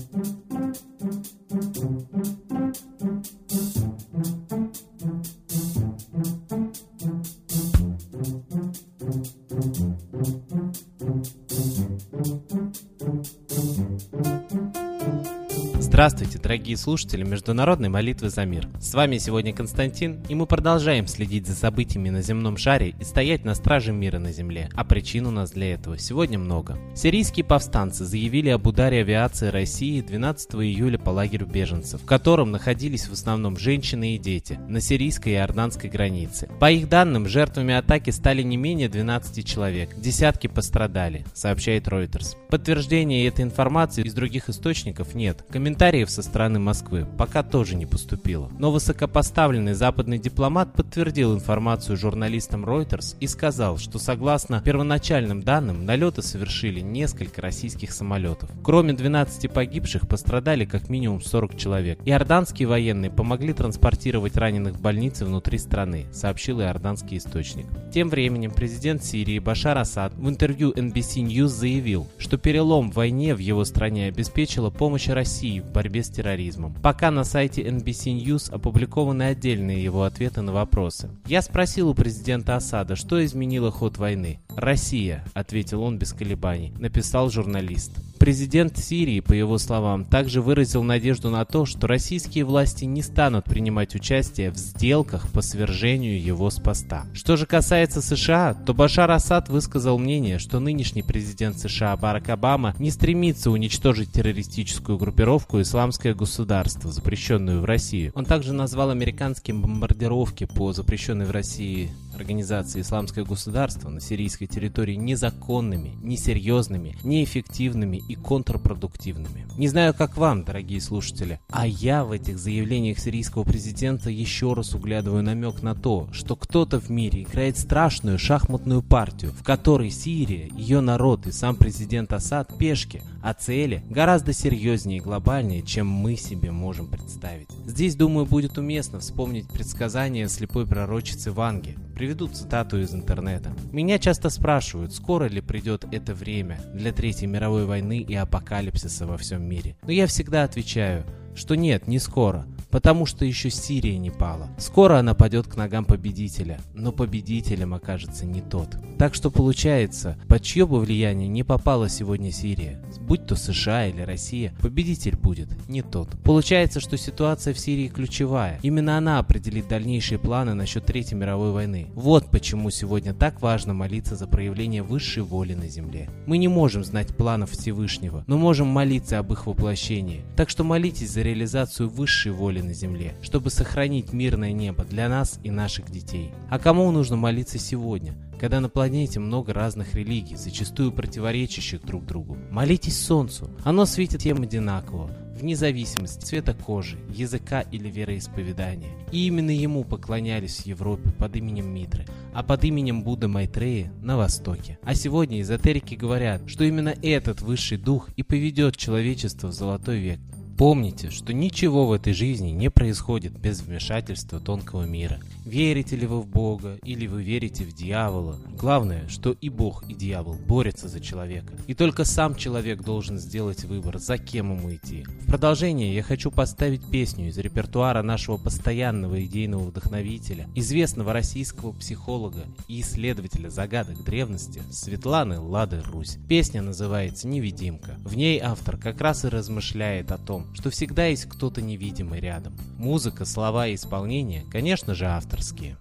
thank you Здравствуйте, дорогие слушатели Международной молитвы за мир. С вами сегодня Константин, и мы продолжаем следить за событиями на земном шаре и стоять на страже мира на земле. А причин у нас для этого сегодня много. Сирийские повстанцы заявили об ударе авиации России 12 июля по лагерю беженцев, в котором находились в основном женщины и дети, на сирийской и иорданской границе. По их данным, жертвами атаки стали не менее 12 человек, десятки пострадали, сообщает Reuters. Подтверждения этой информации из других источников нет. Комментарий Комментариев со стороны Москвы пока тоже не поступило. Но высокопоставленный западный дипломат подтвердил информацию журналистам Reuters и сказал, что согласно первоначальным данным, налеты совершили несколько российских самолетов. Кроме 12 погибших, пострадали как минимум 40 человек. Иорданские военные помогли транспортировать раненых в больницы внутри страны, сообщил иорданский источник. Тем временем президент Сирии Башар Асад в интервью NBC News заявил, что перелом в войне в его стране обеспечила помощь России в борьбе с терроризмом. Пока на сайте NBC News опубликованы отдельные его ответы на вопросы. Я спросил у президента Асада, что изменило ход войны. «Россия», — ответил он без колебаний, написал журналист. Президент Сирии, по его словам, также выразил надежду на то, что российские власти не станут принимать участие в сделках по свержению его с поста. Что же касается США, то Башар Асад высказал мнение, что нынешний президент США Барак Обама не стремится уничтожить террористическую группировку «Исламское государство», запрещенную в России. Он также назвал американские бомбардировки по запрещенной в России организации «Исламское государство» на сирийской территории незаконными, несерьезными, неэффективными и контрпродуктивными. Не знаю, как вам, дорогие слушатели, а я в этих заявлениях сирийского президента еще раз углядываю намек на то, что кто-то в мире играет страшную шахматную партию, в которой Сирия, ее народ и сам президент Асад пешки, а цели гораздо серьезнее и глобальнее, чем мы себе можем представить. Здесь, думаю, будет уместно вспомнить предсказание слепой пророчицы Ванги, Приведу цитату из интернета. Меня часто спрашивают, скоро ли придет это время для Третьей мировой войны и апокалипсиса во всем мире. Но я всегда отвечаю, что нет, не скоро потому что еще Сирия не пала. Скоро она падет к ногам победителя, но победителем окажется не тот. Так что получается, под чье бы влияние не попала сегодня Сирия, будь то США или Россия, победитель будет не тот. Получается, что ситуация в Сирии ключевая. Именно она определит дальнейшие планы насчет Третьей мировой войны. Вот почему сегодня так важно молиться за проявление высшей воли на земле. Мы не можем знать планов Всевышнего, но можем молиться об их воплощении. Так что молитесь за реализацию высшей воли воли на земле, чтобы сохранить мирное небо для нас и наших детей. А кому нужно молиться сегодня, когда на планете много разных религий, зачастую противоречащих друг другу? Молитесь Солнцу, оно светит всем одинаково, вне зависимости цвета кожи, языка или вероисповедания. И именно ему поклонялись в Европе под именем Митры, а под именем Будды Майтреи на Востоке. А сегодня эзотерики говорят, что именно этот высший дух и поведет человечество в золотой век, Помните, что ничего в этой жизни не происходит без вмешательства тонкого мира. Верите ли вы в Бога или вы верите в дьявола? Главное, что и Бог, и дьявол борются за человека. И только сам человек должен сделать выбор, за кем ему идти. В продолжение я хочу поставить песню из репертуара нашего постоянного идейного вдохновителя, известного российского психолога и исследователя загадок древности Светланы Лады Русь. Песня называется «Невидимка». В ней автор как раз и размышляет о том, что всегда есть кто-то невидимый рядом. Музыка, слова и исполнение, конечно же, авторские.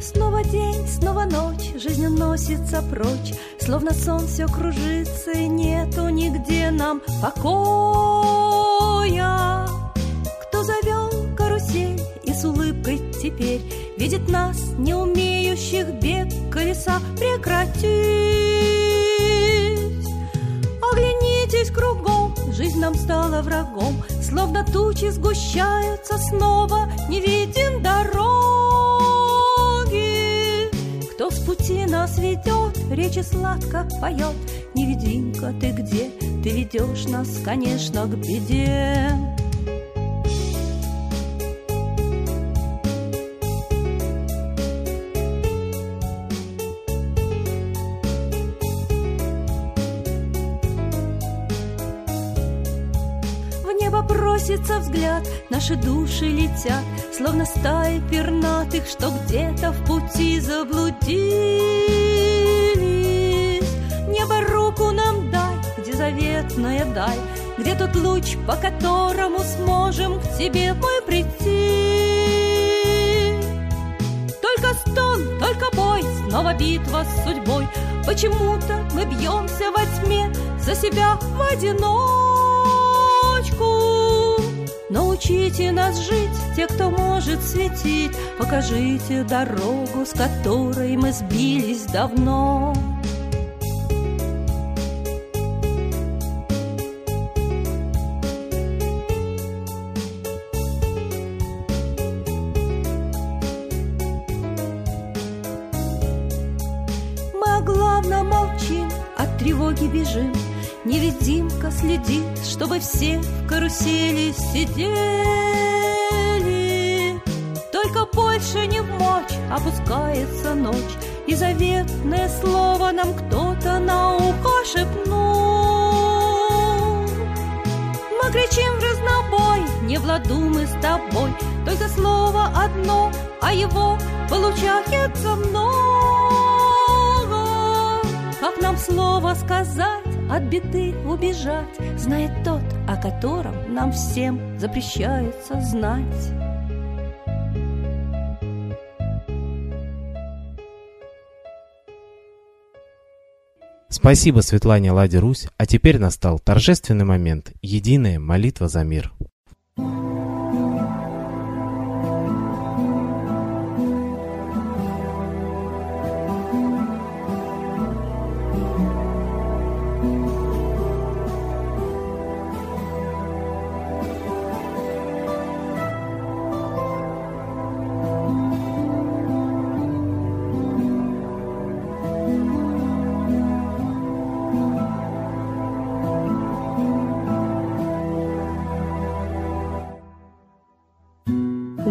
Снова день, снова ночь, жизнь уносится прочь, Словно сон все кружится, и нету нигде нам покоя. Кто завел карусель и с улыбкой теперь Видит нас, не умеющих бег колеса прекратить. Оглянитесь кругом, жизнь нам стала врагом, Словно тучи сгущаются снова, не видим дороги. Кто в пути нас ведет, речи сладко поет. Невидимка, ты где? Ты ведешь нас, конечно, к беде. просится взгляд, наши души летят, Словно стаи пернатых, что где-то в пути заблудились. Дай, где заветная даль, Где тот луч, по которому сможем к тебе мы прийти. Только стон, только бой, снова битва с судьбой, Почему-то мы бьемся во тьме за себя в одиночку. Научите нас жить, те, кто может светить, Покажите дорогу, с которой мы сбились давно. Тревоги бежим, Невидимка следит, чтобы все в карусели сидели. Только больше не в мочь опускается ночь, И заветное слово нам кто-то на ухо шепнул. Мы кричим в разнобой, не в ладу мы с тобой, Только слово одно, а его получается много. Слово сказать? от беды убежать, Знает тот, о котором нам всем запрещается знать. Спасибо Светлане Ладе Русь, а теперь настал торжественный момент – единая молитва за мир.